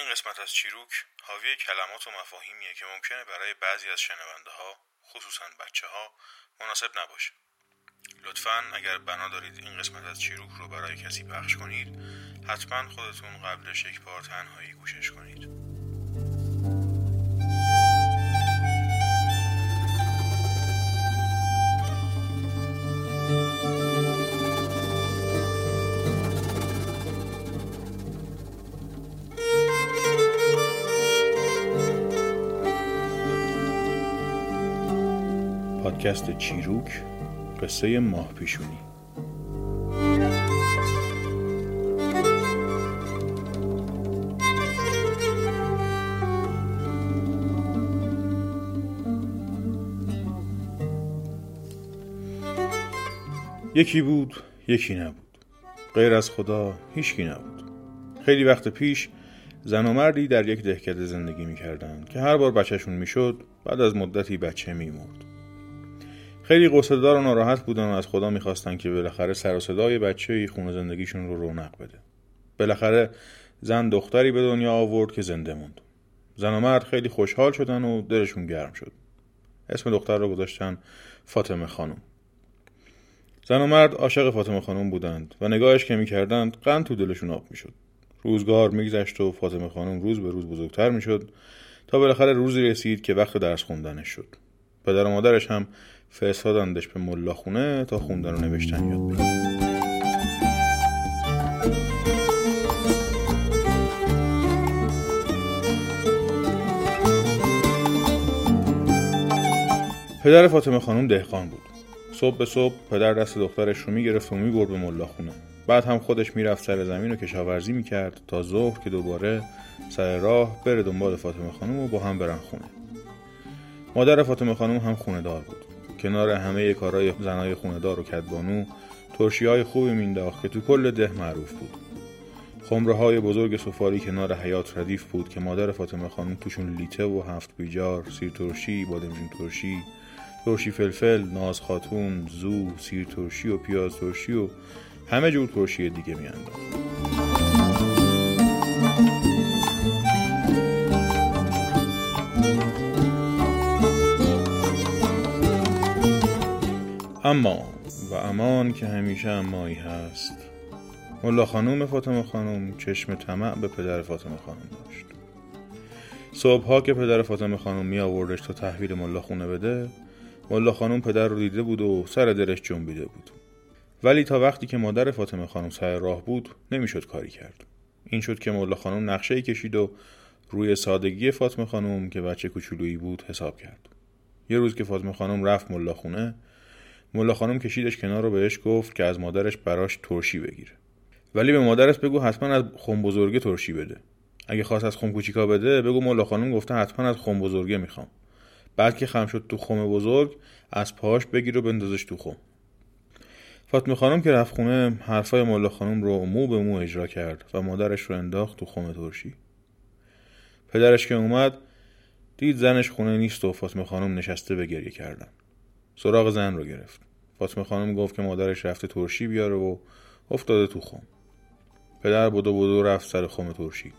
این قسمت از چیروک حاوی کلمات و مفاهیمیه که ممکنه برای بعضی از شنونده ها خصوصا بچه ها مناسب نباشه. لطفا اگر بنا دارید این قسمت از چیروک رو برای کسی پخش کنید حتما خودتون قبلش یک بار تنهایی گوشش کنید. پادکست چیروک قصه ماه پیشونی. یکی بود یکی نبود. غیر از خدا هیچکی نبود. خیلی وقت پیش زن و مردی در یک دهکده زندگی می‌کردند که هر بار بچهشون می‌شد بعد از مدتی بچه میمرد. خیلی قصدار و ناراحت بودن و از خدا می‌خواستن که بالاخره سر و صدای بچه ای خونه زندگیشون رو رونق بده. بالاخره زن دختری به دنیا آورد که زنده موند. زن و مرد خیلی خوشحال شدن و دلشون گرم شد. اسم دختر رو گذاشتن فاطمه خانم. زن و مرد عاشق فاطمه خانم بودند و نگاهش که می‌کردند قند تو دلشون آب می‌شد. روزگار میگذشت و فاطمه خانم روز به روز بزرگتر می‌شد تا بالاخره روزی رسید که وقت درس خوندنش شد. پدر و مادرش هم فرستادندش به ملا خونه تا خوندن و نوشتن یاد بگیره پدر فاطمه خانم دهقان بود. صبح به صبح پدر دست دخترش رو می‌گرفت و می‌برد به ملا خونه بعد هم خودش می‌رفت سر زمین و کشاورزی می‌کرد تا ظهر که دوباره سر راه بره دنبال فاطمه خانم و با هم برن خونه. مادر فاطمه خانم هم خونه دار بود. کنار همه کارهای زنای خوندار و کدبانو ترشی های خوبی مینداخت که تو کل ده معروف بود. خمره های بزرگ سفاری کنار حیات ردیف بود که مادر فاطمه خانم توشون لیته و هفت بیجار سیر ترشی بادمجون ترشی ترشی فلفل ناز خاتون زو سیر ترشی و پیاز ترشی و همه جور ترشی دیگه میانداخت. اما و امان که همیشه امایی هست. ملا خانوم فاطمه خانم چشم طمع به پدر فاطمه خانم داشت. صبحها که پدر فاطمه خانم می آوردش تا تحویل ملا خونه بده ملا خانم پدر رو دیده بود و سر دلش جنبیده بود. ولی تا وقتی که مادر فاطمه خانم سر راه بود نمی‌شد کاری کرد. این شد که ملا خانم نقشه کشید و روی سادگی فاطمه خانم که بچه کوچولویی بود حساب کرد. یه روز که فاطمه خانم رفت ملا خونه ملا خانم کشیدش کنار رو بهش گفت که از مادرش براش ترشی بگیره ولی به مادرش بگو حتما از خم بزرگه ترشی بده. اگه خواست از خم کوچیکا بده بگو ملا خانم گفته حتما از خم بزرگه می‌خوام. بعد که خم شد تو خم بزرگ از پاهاش بگیر و بندازش تو خم. فاطمه خانم که رفت خونه حرفای ملا خانم رو مو به مو اجرا کرد و مادرش رو انداخت تو خم ترشی. پدرش که اومد دید زنش خونه نیست و فاطمه خانم نشسته به گریه کردن. سراغ زن رو گرفت. فاطمه خانم گفت که مادرش رفته ترشی بیاره و افتاده تو خم. پدر بودو بودو رفت سر خم ترشی.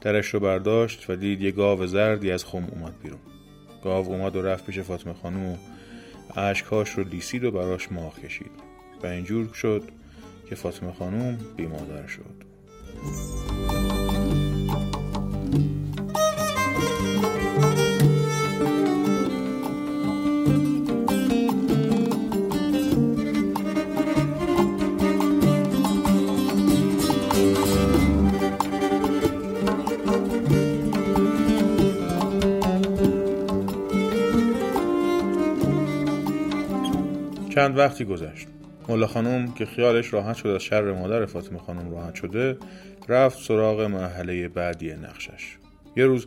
درش رو برداشت و دید یه گاو زردی از خم اومد بیرون. گاو اومد و رفت پیش فاطمه خانم و عشقاش رو لیسید و براش ماه کشید. و اینجور شد که فاطمه خانم بیمادر شد. چند وقتی گذشت. مولا خانم که خیالش راحت شد از شر مادر فاطمه خانم راحت شده رفت سراغ مرحله بعدی نقشش. یه روز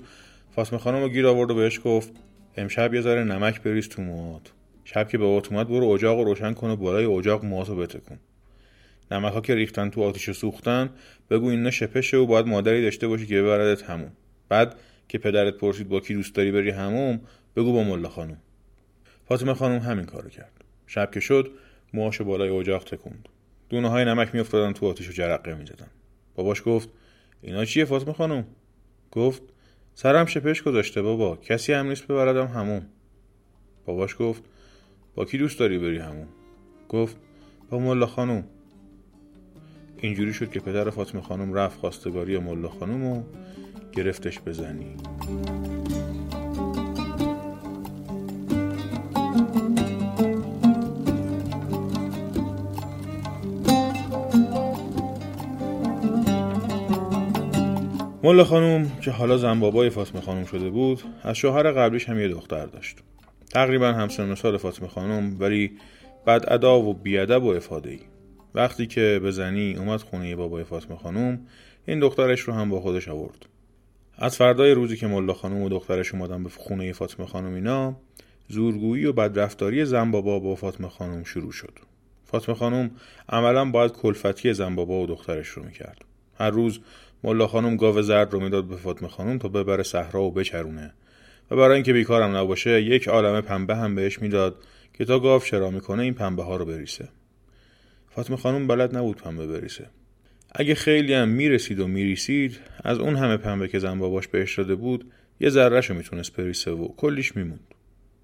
فاطمه خانم رو گیر آورد و بهش گفت امشب یه ذره نمک بریز تو موهات. شب که بابات اومد برو اجاق رو روشن کن و بالای اجاق موهاتو بتکن نمک ها که ریختن تو آتیش سوختن بگو اینا شپشه و باید مادری داشته باشی که ببردت همون بعد که پدرت پرسید با کی دوست داری بری هموم بگو با ملا خانم. فاطمه خانم همین کارو کرد. شب که شد موهاش بالای اجاق تکوند. دونه های نمک میافتادن تو آتیش و جرقه می‌زدن. باباش گفت اینا چیه فاطمه خانم؟ گفت سرم شپش گذاشته بابا کسی هم نیست ببردم همون باباش گفت با کی دوست داری بری همون گفت با ملا خانوم اینجوری شد که پدر فاطمه خانم رفت خواستگاری ملا خانوم و گرفتش بزنی ملا خانوم که حالا زنبابای فاطمه خانم شده بود از شوهر قبلیش هم یه دختر داشت. تقریبا همسن سال فاطمه خانم ولی بد ادا و بیادب و افاده ای وقتی که به زنی اومد خونه بابای فاطمه خانم این دخترش رو هم با خودش آورد. از فردای روزی که ملا خانم و دخترش اومدن به خونه فاطمه خانم اینا زورگویی و بدرفتاری زن بابا با فاطمه خانم شروع شد. فاطمه خانم عملا باید کلفتی زن بابا و دخترش رو می‌کرد. هر روز ملا خانم گاو زرد رو می‌داد به فاطمه خانم تا ببره صحرا و بچرونه. و برای اینکه بیکارم نباشه یک عالمه پنبه هم بهش می‌داد که تا گاو شرا می‌کنه این پنبه ها رو بریسه. فاطمه خانم بلد نبود پنبه بریسه. اگه خیلی هم می‌رسید و میریسید از اون همه پنبه که زن باباش بهش داده بود یه ذرهش رو می‌تونست بریسه و کلیش میموند.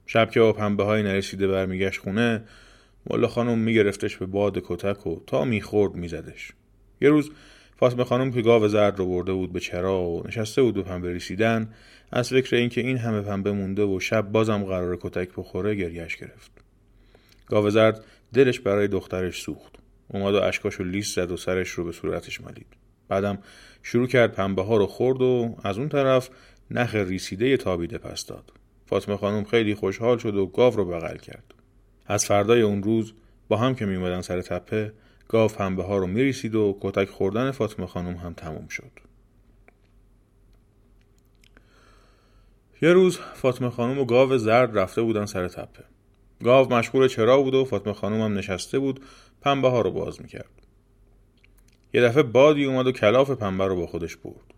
شب که با پنبه های نرسیده برمیگشت خونه ملا خانم میگرفتش به باد کتک و تا می‌خورد میزدش. یه روز فاطمه خانم که گاو زرد رو برده بود به چرا و نشسته بود به پنبه ریسیدن از فکر اینکه این همه پنبه مونده و شب بازم قرار کتک بخوره گریش گرفت. گاو زرد دلش برای دخترش سوخت. اومد و اشکاشو لیست زد و سرش رو به صورتش مالید. بعدم شروع کرد پنبه ها رو خورد و از اون طرف نخ ریسیده تابیده پس داد. فاطمه خانم خیلی خوشحال شد و گاو رو بغل کرد. از فردای اون روز با هم که میومدن سر تپه گاو پنبه ها رو میریسید و کتک خوردن فاطمه خانم هم تموم شد. یه روز فاطمه خانم و گاو زرد رفته بودن سر تپه. گاو مشغول چرا بود و فاطمه خانم هم نشسته بود پنبه ها رو باز می‌کرد. یه دفعه بادی اومد و کلاف پنبه رو با خودش برد.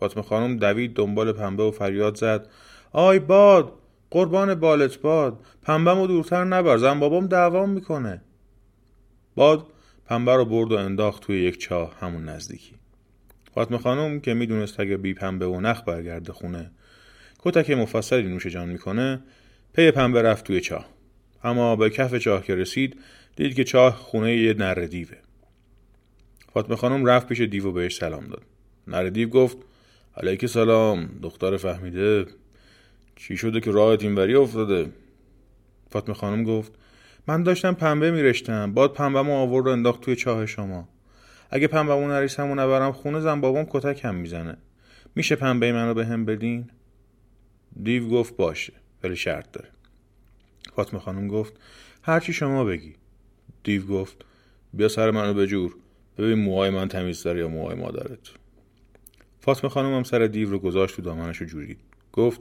فاطمه خانم دوید دنبال پنبه و فریاد زد. آی باد قربان بالت باد پنبهمو دورتر نبر زن بابام دوام می‌کنه. باد پنبه رو برد و انداخت توی یک چاه همون نزدیکی. فاطمه خانم که می‌دونست اگه بی پنبه و نخ برگرده خونه کتک مفصلی نوش جان می‌کنه پی پنبه رفت توی چاه. اما به کف چاه که رسید دید که چاه خونه یه نر دیوه. فاطمه خانم رفت پیش دیو و بهش سلام داد. نر دیو گفت علیک سلام دختر فهمیده. چی شده که راهت اینوری افتاده؟ فاطمه خانم گفت من داشتم پنبه میرشتم. باد پنبه آورد و انداخت توی چاه شما. اگه پنبهمو نریسم و نبرم خونه زن بابام کتک هم می‌زنه. میشه پنبه منو به هم بدین؟ دیو گفت باشه ولی شرط داره. فاطمه خانم گفت هرچی شما بگی. دیو گفت بیا سر منو به جور. ببین موهای من تمیز داره یا موهای مادرت. فاطمه خانم هم سر دیو رو گذاشت و دامنش رو جورید گفت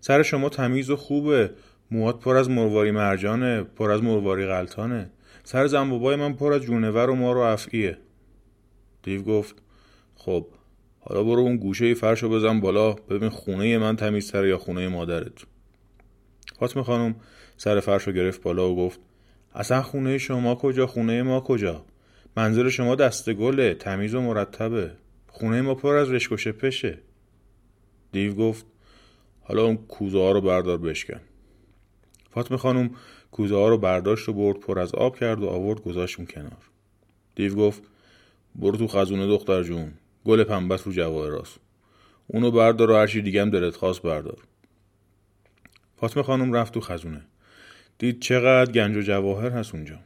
سر شما تمیز و خوبه. موهات پر از مرواری مرجانه پر از مرواری غلطانه. سر زنبوبای من پر از جونور و مار و افعیه دیو گفت خب حالا برو اون گوشه فرش رو بزن بالا ببین خونه من تمیزتره یا خونه مادرت. فاطمه خانم سر فرش رو گرفت بالا و گفت اصلا خونه شما کجا؟ خونه ما کجا؟ منظر شما دست گله تمیز و مرتبه. خونه ما پر از رشک و شپشه. دیو گفت حالا اون کوزه ها رو بردار بشکن. فاطمه خانم کوزه ها رو برداشت و برد پر از آب کرد و آورد گذاشت اون کنار. دیو گفت برو تو خزونه دختر جون گل پنبت رو راست. اونو بردار و هرچی هم دلت خواست بردار. فاطمه خانم رفت تو خزونه. دید چقدر گنج و جواهر هست اونجا.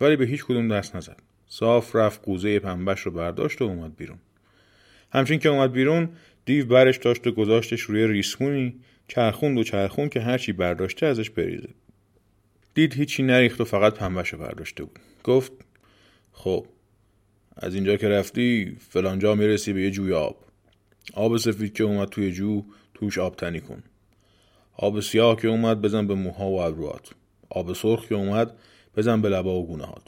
ولی به هیچ کدوم دست نزد. صاف رفت قوزه پنبش رو برداشت و اومد بیرون. همچین که اومد بیرون دیو برش داشت و گذاشتش روی ریسمونی چرخوند و چرخوند که هرچی برداشته ازش بریزه. دید هیچی نریخت و فقط پنبش رو برداشته بود. گفت خب از اینجا که رفتی فلانجا می‌رسی به یه جوی آب. آب سفید که اومد توی جو توش آب تنی کن. آب سیاه که اومد بزن به موها و ابروات آب سرخ که اومد بزن به لبا و گونه هات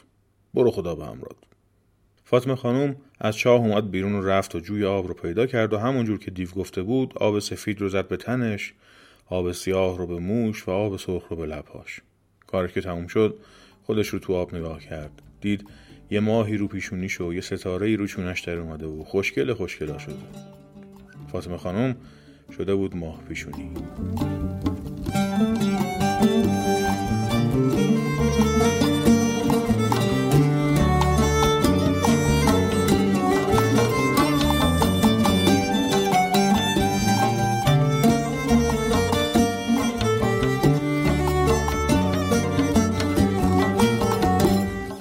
برو خدا به همراه فاطمه خانم از چاه اومد بیرون و رفت و جوی آب رو پیدا کرد و همونجور که دیو گفته بود آب سفید رو زد به تنش آب سیاه رو به موش و آب سرخ رو به لبهاش. کارش که تموم شد خودش رو تو آب نگاه کرد. دید یه ماهی رو پیشونیش و یه ستاره ای رو چونش در اومده و خوشگل خوشگلا شده. فاطمه خانم شده بود ماه پیشونی.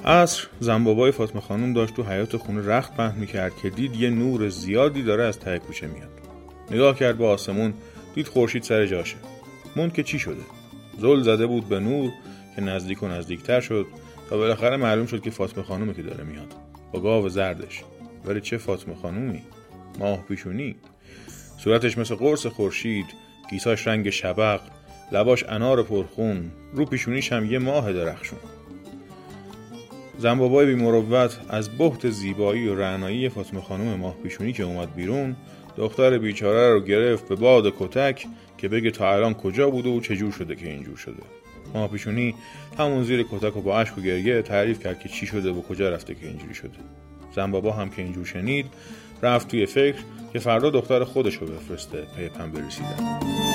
عصر زنبابای فاطمه خانم داشت تو حیات خونه رخت پهن می‌کرد که دید یه نور زیادی داره از ته کوچه میاد. نگاه کرد به آسمون دید خورشید سر جاشه. موند که چی شده؟ زل زده بود به نور که نزدیک و نزدیکتر شد تا بالاخره معلوم شد که فاطمه خانومه که داره میاد. با گاو زردش. ولی چه فاطمه خانومی؟ ماه پیشونی. صورتش مثل قرص خورشید گیساش رنگ شبق لباش انار پرخون. رو پیشونیش هم یه ماه درخشون. زنبابای بیمروت از بحت زیبایی و رعنایی فاطمه خانم ماه پیشونی که اومد بیرون دختر بیچاره رو گرفت به باد کتک که بگه تا الان کجا بوده و چجور شده که اینجور شده. ماه پیشونی همون زیر کتک و با اشک و گریه تعریف کرد که چی شده و کجا رفته که اینجوری شده. زنبابا هم که اینجور شنید رفت توی فکر که فردا دختر خودش رو بفرسته پی پن برسیدن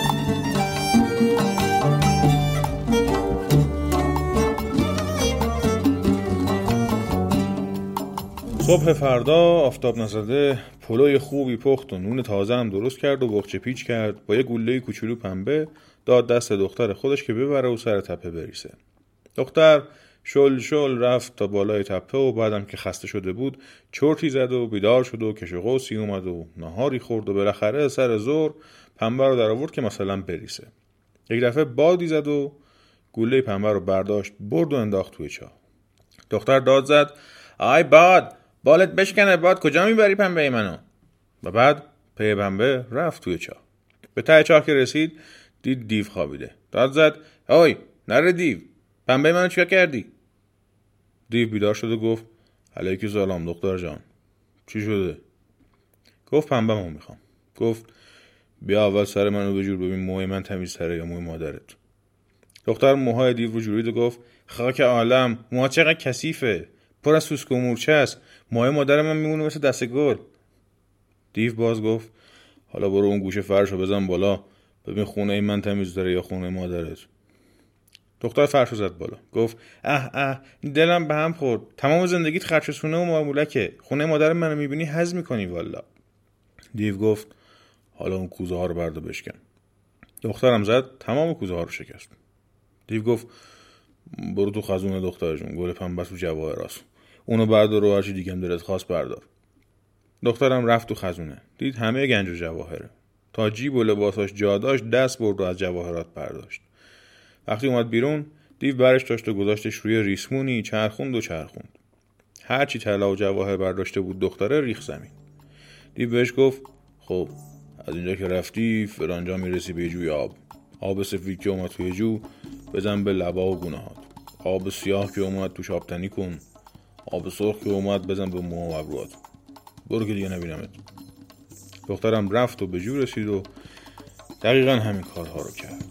صبح فردا آفتاب نزده پلوی خوبی پخت و نون تازه هم درست کرد و بخچه پیچ کرد. با یه گله کوچولو پنبه داد دست دختر خودش که ببره و سر تپه بریسه دختر شل شل رفت تا بالای تپه و بعدم که خسته شده بود چرتی زد و بیدار شد و کش قوسی اومد و نهاری خورد و بالاخره سر زور پنبه رو در آورد که مثلا بریسه یک دفعه بادی زد و گله پنبه رو برداشت برد و انداخت توی چاه. دختر داد زد آی باد! بالت بشکنه باد کجا می‌بری پنبه منو؟ و بعد پی پنبه رفت توی چاه به ته چاه که رسید دید دیو خوابیده. داد زد اوی نره دیو پنبه منو چیکار کردی؟ دیو بیدار شد و گفت علیکی سلام دختر جان. چی شده؟ گفت پنبه مو می‌خوام. گفت بیا اول سر منو بجور ببین موهای من تمیز سره یا موی مادرت. دختر موهای دیو رو جورید و گفت خاک عالم موها چقدر کثیفه. پر از سوسک و مورچه است. ماه مادر من میمونه مثل دست گل. دیو باز گفت حالا برو اون گوشه فرش رو بزن بالا. ببین خونه من تمیز داره یا خونه مادرت. دختر فرش رو زد بالا. گفت اه اه دلم به هم خورد. تمام زندگیت خرچسونه و معمولکه خونه مادر منو می‌بینی حز می‌کنی والا. دیو گفت حالا اون کوزه ها رو بردا بشکن. دخترم زد تمام کوزه ها رو شکست. دیو گفت برو تو خزونه دختر جون گل پنبه و جواهراست اونو بردار و هرچی دیگه دلت خواست بردار. دخترم رفت تو خزونه. دید همه گنج و جواهره. تا جیب و لباساش جا داشت دست برد و از جواهرات برداشت. وقتی اومد بیرون دیو برش داشت و گذاشتش روی ریسمونی چرخوند و چرخوند. هرچی طلا و جواهر برداشته بود دختره ریخ زمین. دیو بهش گفت خب از اینجا که رفتی فرانجا می‌رسی به جوی آب. آب سفید که اومد توی جو بزن به لبا و گونه آب سیاه که اومد توش آبتنی کن. آب سرخ که اومد بزن به مو و ابروات برو که دیگه نبینمت. دخترم رفت و به جور رسید و دقیقا همین کارها رو کرد.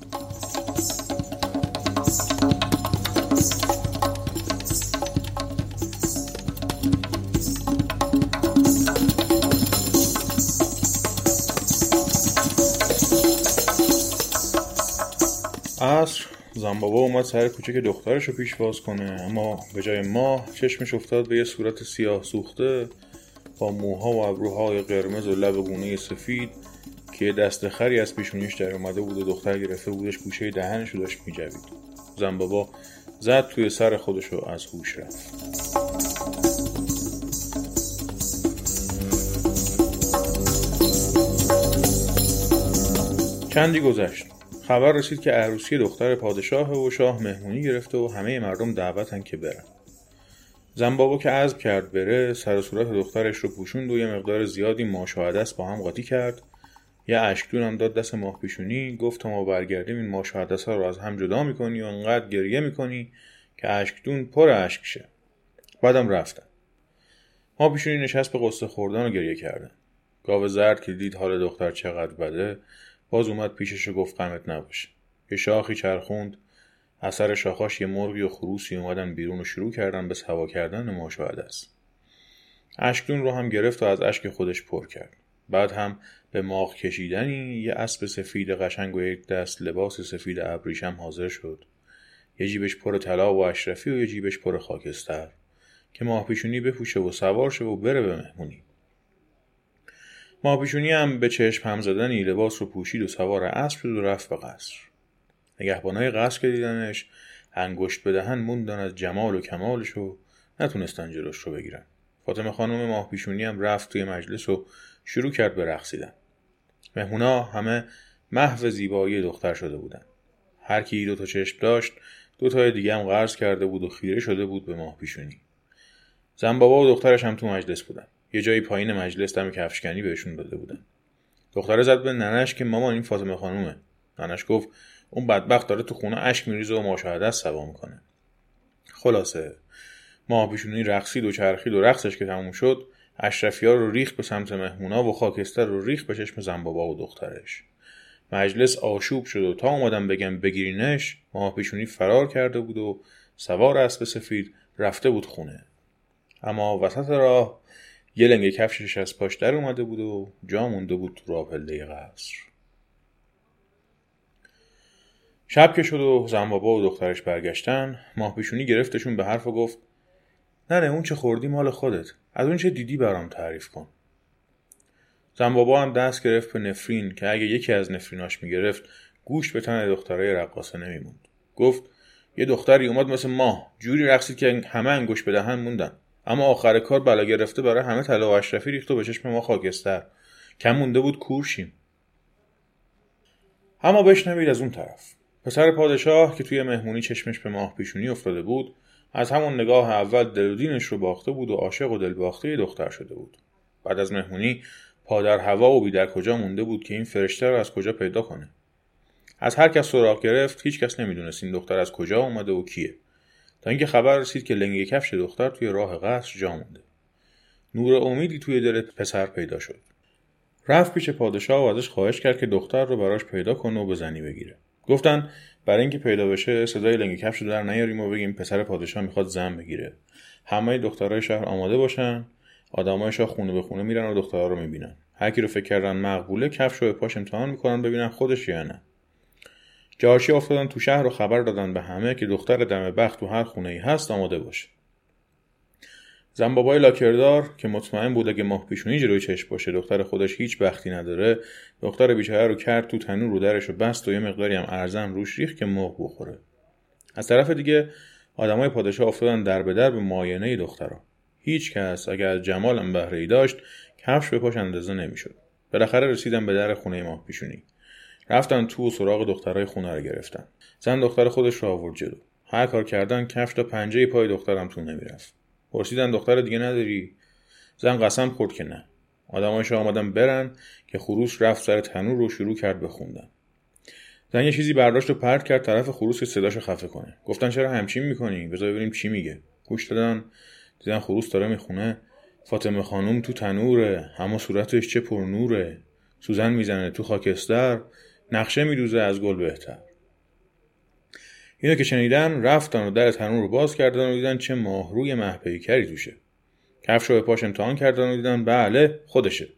عصر زنبابا اومد سر کوچه که دخترش رو پیش باز کنه. اما به جای ماه چشمش افتاد به یه صورت سیاه سوخته با موها و ابروهای قرمز و لب گونه سفید که دست خری از پیشونیش در اومده بود و دختر گرفته بودش گوشه دهنش رو داشت میجوید. زنبابا زد توی سر خودش رو از هوش رفت. چندی گذشت؟ خبر رسید که عروسی دختر پادشاه و شاه مهمونی گرفته و همه مردم دعوتن که برن. زنبابا که عزم کرد بره سر و صورت دخترش رو پوشوند و یه مقدار زیادی ماشاهده است با هم قاطی کرد. یه اشکدون هم داد دست ماه پیشونی گفت ما برگردیم این ماشاهده ها رو از هم جدا می‌کنی و انقدر گریه می‌کنی که اشکدون پر اشک شه. بعدم رفتن. ماه پیشونی نشست به قصه خوردن و گریه کردن. گاو زرد که دید حال دختر چقدر بده باز اومد پیشش و گفت غمت نباشه یه شاخی چرخوند اثر شاخاش یه مرغی و خروسی اومدن بیرون و شروع کردن به سوا کردن ماشاهده است اشکدون رو هم گرفت و از اشک خودش پر کرد. بعد هم به ماغ کشیدنی یه اسب سفید قشنگ و یک دست لباس سفید ابریشم حاضر شد. یه جیبش پر طلا و اشرفی و یه جیبش پر خاکستر. که ماه پیشونی بپوشه و سوار شه و بره به مهمونی. ماه پیشونی هم به چشم هم زدنی لباس رو پوشید و سوار اسب شد و رفت به قصر. نگهبانای قصر که دیدنش انگشت بدهن موندن از جمال و کمالش و نتونستن جلوش رو بگیرن. فاطمه خانم ماه پیشونی هم رفت توی مجلس و شروع کرد به رقصیدن. مهمونا همه محو زیبایی دختر شده بودن. هر کی دو تا چشم داشت دو تای دیگه هم قرض کرده بود و خیره شده بود به ماه پیشونی زن بابا و دخترش هم تو مجلس بودن. یه جایی پایین مجلس دم کفشکنی بهشون داده بودن. دختره زد به ننش که مامان این فاطمه خانومه. ننش گفت اون بدبخت داره تو خونه اشک میریزه و مشاهده سوا می‌کنه. خلاصه ماه پیشونی رقصید و چرخید و رقصش که تموم شد اشرفیار رو ریخ به سمت مهمونا و خاکستر رو ریخ به چشم زن بابا و دخترش. مجلس آشوب شد و تا اومدم بگم بگیرینش ماه پیشونی فرار کرده بود و سوار اسب سفید رفته بود خونه. اما وسط راه یه لنگ کفشش از پاش در اومده بود و جا مونده بود تو راه پله قصر. شب که شد و زن بابا و دخترش برگشتن ماه پیشونی گرفتشون به حرف و گفت نه نه اون چه خوردی مال خودت. از اون چه دیدی برام تعریف کن. زن بابا هم دست گرفت به نفرین که اگه یکی از نفریناش می‌گرفت گوشت به تن دخترای رقاصه نمیموند. گفت یه دختری اومد مثل ماه. جوری رقصید که همه انگوش به دهن موندن. اما آخر کار بلا گرفته برای همه طلا و اشرفی ریخت و به چشم ما خاکستر. کم مونده بود کورشیم. اما بشنوید از اون طرف. پسر پادشاه که توی مهمونی چشمش به ماه پیشونی افتاده بود از همون نگاه اول دل و دینش رو باخته بود و عاشق و دل باخته دختر شده بود. بعد از مهمونی پادر هوا و بیدر کجا مونده بود که این فرشته رو از کجا پیدا کنه؟ از هر کس سراغ گرفت هیچ کس نمی‌دونست این دختر از کجا اومده و کیه. تا اینکه خبر رسید که لنگ کفش دختر توی راه قصر جا مونده. نور امیدی توی دل پسر پیدا شد. رفت پیش پادشاه و ازش خواهش کرد که دختر رو براش پیدا کنه و به زنی بگیره. گفتن برای اینکه پیدا بشه صدای لنگ کفش رو در نیاریم و بگیم پسر پادشاه می‌خواد زن بگیره. همه دخترای شهر آماده باشن آدمای خونه به خونه میرن و دخترها رو می‌بینن. هر کی رو فکر کردن مقبوله کفش رو به پاش امتحان می‌کنن ببینن خودش یا نه. جارچی افتادن تو شهر رو خبر دادن به همه که دختر دم بخت تو هر خونه ای هست آماده باشه. زن بابای لاکردار که مطمئن بود اگه ماه پیشونی جلوی چشم باشه دختر خودش هیچ بختی نداره دختر بیچاره رو کرد تو تنور رو درش رو بست و یه مقداری هم ارزن روش ریخ که مرغ بخوره. از طرف دیگه آدمای پادشاه افتادن در به در به معاینه دخترها. هیچ کس اگر از جمالم بهره ای داشت کفش به پاش اندازه نمی‌شد. بالاخره رسیدن به در خونه ماه پیشونی. رفتن تو و سراغ دخترای خونه رو گرفتن. زن دختر خودش رو آورد جلو. هر کار کردن کفش تا پنجه پای دخترم تو نمی‌رفت. پرسیدن دختر دیگه نداری؟ زن قسم خورد که نه. آدمایش آمدن برن که خروس رفت سر تنور رو شروع کرد بخوندن زن یه چیزی برداشت و پرت کرد طرف خروس که صداشو خفه کنه. گفتن چرا همچین می‌کنی؟ بذار ببینیم چی میگه. گوش دادن. دیدن خروس داره می‌خونه. فاطمه خانوم تو تنوره. اما صورتش چه پرنوره. سوزن می‌زنه تو خاکستر. نقشه میدوزه از گل بهتر. اینا که شنیدن رفتن و در تنور رو باز کردن و دیدن چه ماهروی محپیکری توشه. کفش رو به پاش امتحان کردن و دیدن بله خودشه.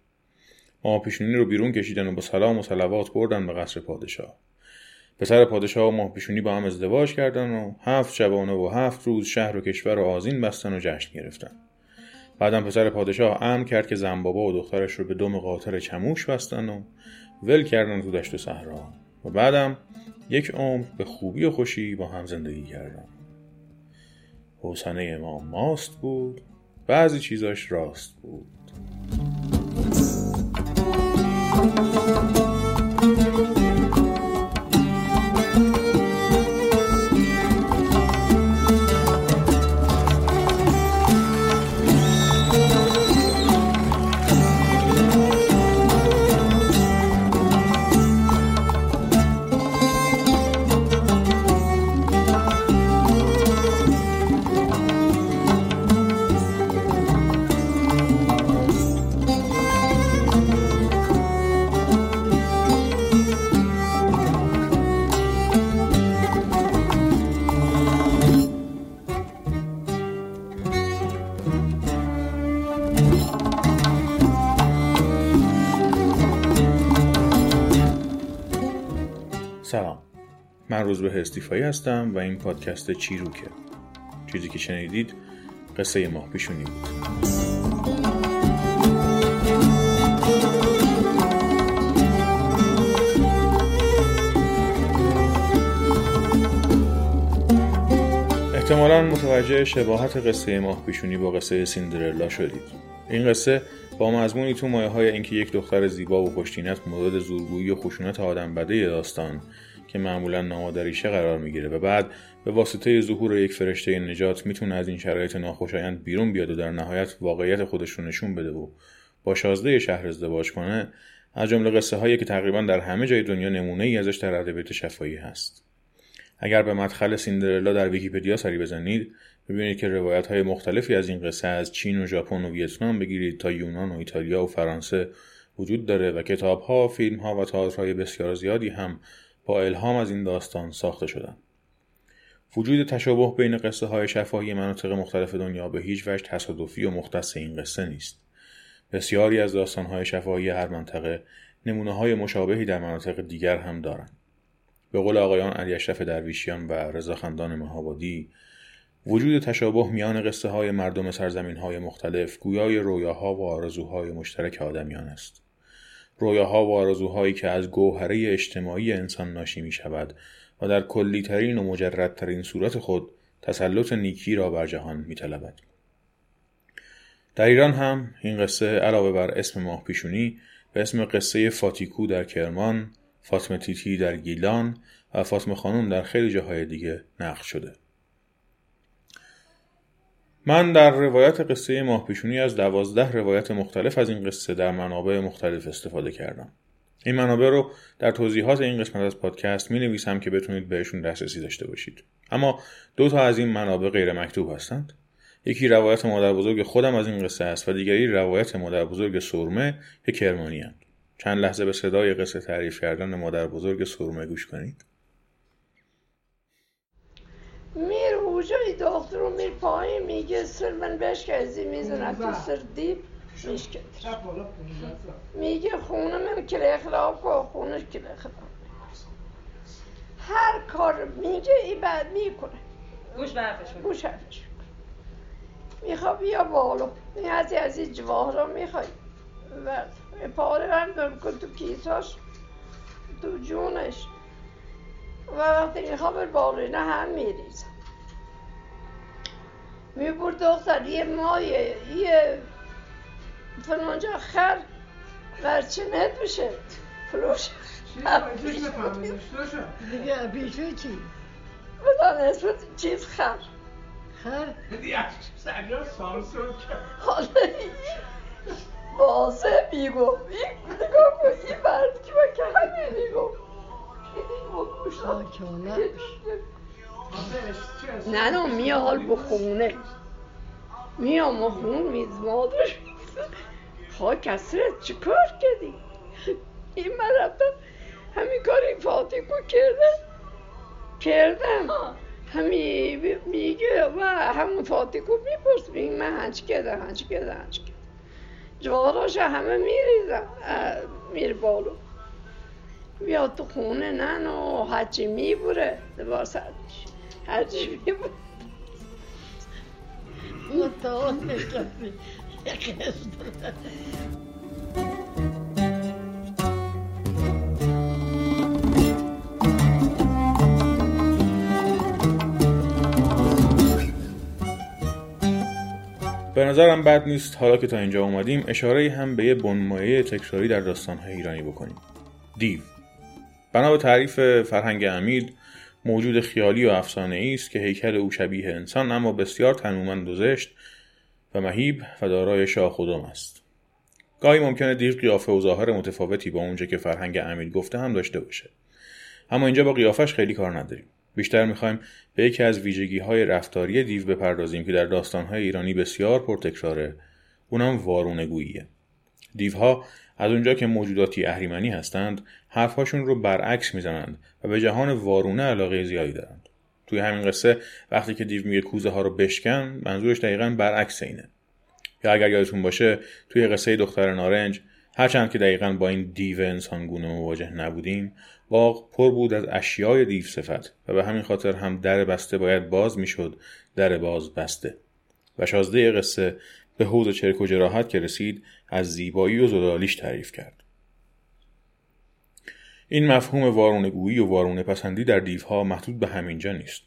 ماه پیشونی رو بیرون کشیدن و با سلام و سلوات بردن به قصر پادشاه. پسر پادشاه و ماه پیشونی با هم ازدواج کردن و هفت شبانه و هفت روز شهر و کشور و آزین بستن و جشن گرفتن. بعدم پسر پادشاه امر کرد که زنبابا و دخترش رو به دم قاطر چموش بستن و ول کردن تو دشت و صحرا و بعدم یک عمر به خوبی و خوشی با هم زندگی کردن حسنه ما ماست بود بعضی چیزاش راست بود. من روزبه استیفایی هستم و این پادکست چیروکه. چیزی که شنیدید قصه ماه پیشونی بود. احتمالا متوجه شباهت قصه ماه پیشونی با قصه سیندرلا شدید. این قصه با مضمونی تو مایه های اینکه یک دختر زیبا و خوشتینت مورد زورگویی و خشونت آدم بده داستان که معمولا نامادریشه قرار می‌گیره و بعد به واسطه ظهور یک فرشته نجات می‌تونه از این شرایط ناخوشایند بیرون بیاد و در نهایت واقعیت خودش رو نشون بده و با شازده شهر ازدواج کنه از جمله قصه هایی که تقریبا در همه جای دنیا نمونه ای ازش در ادبیات شفاهی هست. اگر به مدخل سیندرلا در ویکیپدیا سری بزنید ببینید که روایت های مختلفی از این قصه از چین و ژاپن و ویتنام بگیرید تا یونان و ایتالیا و فرانسه وجود داره و کتاب ها، فیلم ها و تئاترهای بسیار زیادی هم با الهام از این داستان ساخته شدن. وجود تشابه بین قصه های شفاهی مناطق مختلف دنیا به هیچ وجه تصادفی و مختص این قصه نیست. بسیاری از داستان های شفاهی هر منطقه نمونه های مشابهی در مناطق دیگر هم دارند. به قول آقایان علی اشرف درویشیان و رضاخندان مهابادی وجود تشابه میان قصه های مردم سرزمین های مختلف گویای رویاها و آرزوهای مشترک آدمیان است. رویاها و آرزوهایی که از گوهره اجتماعی انسان ناشی می شود و در کلیترین و مجردترین صورت خود تسلط نیکی را بر جهان می طلبد. در ایران هم این قصه علاوه بر اسم ماه پیشونی به اسم قصه فاتیکو در کرمان، فاطمه تیتی در گیلان و فاطمه خانم در خیلی جاهای دیگه نقل شده. من در روایت قصه ماه پیشونی از دوازده روایت مختلف از این قصه در منابع مختلف استفاده کردم. این منابع رو در توضیحات این قسمت از پادکست می نویسم که بتونید بهشون دسترسی داشته باشید. اما دو تا از این منابع غیر مکتوب هستند. یکی روایت مادر بزرگ خودم از این قصه است و دیگری روایت مادر بزرگ سرمه که کرمانی. چند لحظه به صدای قصه تعریف کردن مادر بزرگ سرمه گوش کنید. میر اونجای دختر رو میر پایین میگه سر من بشکزی می‌زنه تو سر دیب میشکتر میگه خونه من کلی خلاف و خونه کلی خلاف هر کار میگه ای بعد می‌کنه. گوش برفش گوش حرفش میخوا بیا بالا. این از از این جواهرا می‌خوای. و پاره هم دارم کن تو کیساش. تو جونش. و وقتی می‌خوام بر بالا نه هم میریزم. می‌برد دختر یه مایه یه فلانجا خر ورچنت بشه. فلوش دیگه بیشو چی؟ بدان اسم چیز خر. خر؟ حالا بازه میگو. کن این مرد که من که همین میگو نه نه میال به خونه میام و خون میز مادرش خواه کسرت چه کار کردی؟ این من رفتم همین کاری فاتیکو کرده کردم. همین میگه و همون فاتیکو میپرس. میگه من هنچ کرده هنچ کرده هنچ کرده جواراش همه میریزم میر بالو. بیا تو خونه نن و هرچی می‌بره دوباره سرش هرچی کسی به نظرم بد نیست حالا که تا اینجا اومدیم اشاره هم به یه بنمایه تکراری در داستانهای ایرانی بکنیم. دیو. بنا به تعریف فرهنگ امید موجود خیالی و افسانه است که هیکل او شبیه انسان اما بسیار تنومند و زشت و مهیب و دارای شاخ و دم است. گاهی ممکنه دیو قیافه و ظاهر متفاوتی با اونجا که فرهنگ امید گفته هم داشته باشه. اما اینجا با قیافش خیلی کار نداریم. بیشتر می‌خوایم به یکی از ویژگی های رفتاری دیو بپردازیم که در داستانهای ایرانی بسیار پرتکراره. اونم وارونگوییه. دیوها از اونجا که موجوداتی اهریمنی هستند حرفهاشون رو برعکس می‌زنند و به جهان وارونه علاقه زیادی دارند. توی همین قصه وقتی که دیو میگه کوزه ها رو بشکن منظورش دقیقا برعکس اینه. یا اگر یادتون باشه توی قصه دختر نارنج هرچند که دقیقا با این دیو انسانگونه مواجه نبودیم باغ پر بود از اشیای دیو صفت و به همین خاطر هم در بسته باید باز می‌شد در باز بسته. و شازده قصه به حوض چرک و جراحت که رسید از زیبایی و زدالیش تعریف کرد. این مفهوم وارونگویی و وارونه پسندی در دیوها محدود به همینجا نیست.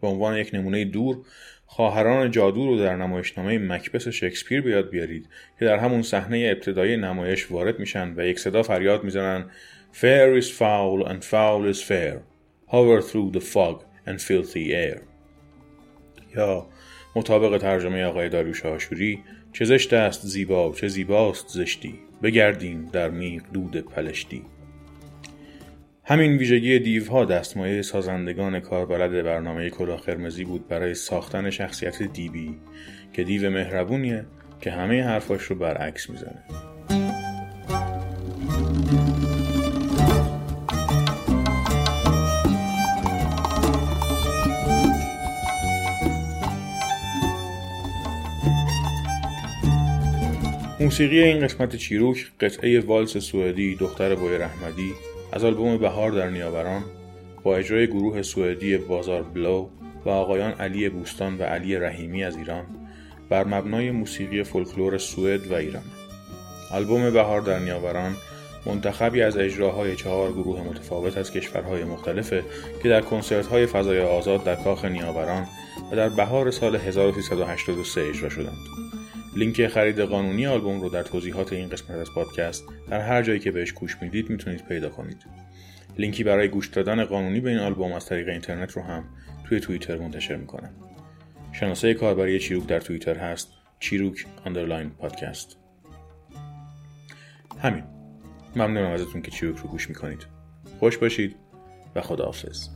به عنوان یک نمونه دور خواهران جادو رو در نمایشنامه مکبس شکسپیر بیاد بیارید که در همون صحنه ابتدایی نمایش وارد میشن و یک صدا فریاد می‌زنن Fair is foul and foul is fair. Hover through the fog and filthy air. یا مطابق ترجمه آقای داریوش آشوری چه زشت است زیبا چه زیباست زشتی. بگردیم در میق دود پلشتی. همین ویژگی دیوها دستمایه سازندگان کاربلد برنامه کلاه قرمزی بود برای ساختن شخصیت دیبی که دیو مهربونیه که همه حرفاش رو برعکس می‌زنه. موسیقی این قسمت چیروک قطعه والس سوئدی دختر بوی رحمدی از آلبوم بهار در نیاوران با اجرای گروه سوئدی بازار بلو و آقایان علی بوستان و علی رحیمی از ایران بر مبنای موسیقی فولکلور سوئد و ایران آلبوم بهار در نیاوران منتخبی از اجراهای چهار گروه متفاوت از کشورهای مختلفه که در کنسرت های فضای آزاد در کاخ نیاوران و در بهار سال 1383 اجرا شدند. لینک خرید قانونی آلبوم رو در توضیحات این قسمت از پادکست در هر جایی که بهش گوش می‌دید می‌تونید پیدا کنید. لینکی برای گوش دادن قانونی به این آلبوم از طریق اینترنت رو هم توی توییتر منتشر می‌کنم. شناسه کاربری چیروک در توییتر هست چیروک underline پادکست. همین. ممنونم ازتون که چیروک رو گوش می‌کنید. خوش باشید و خداحافظ.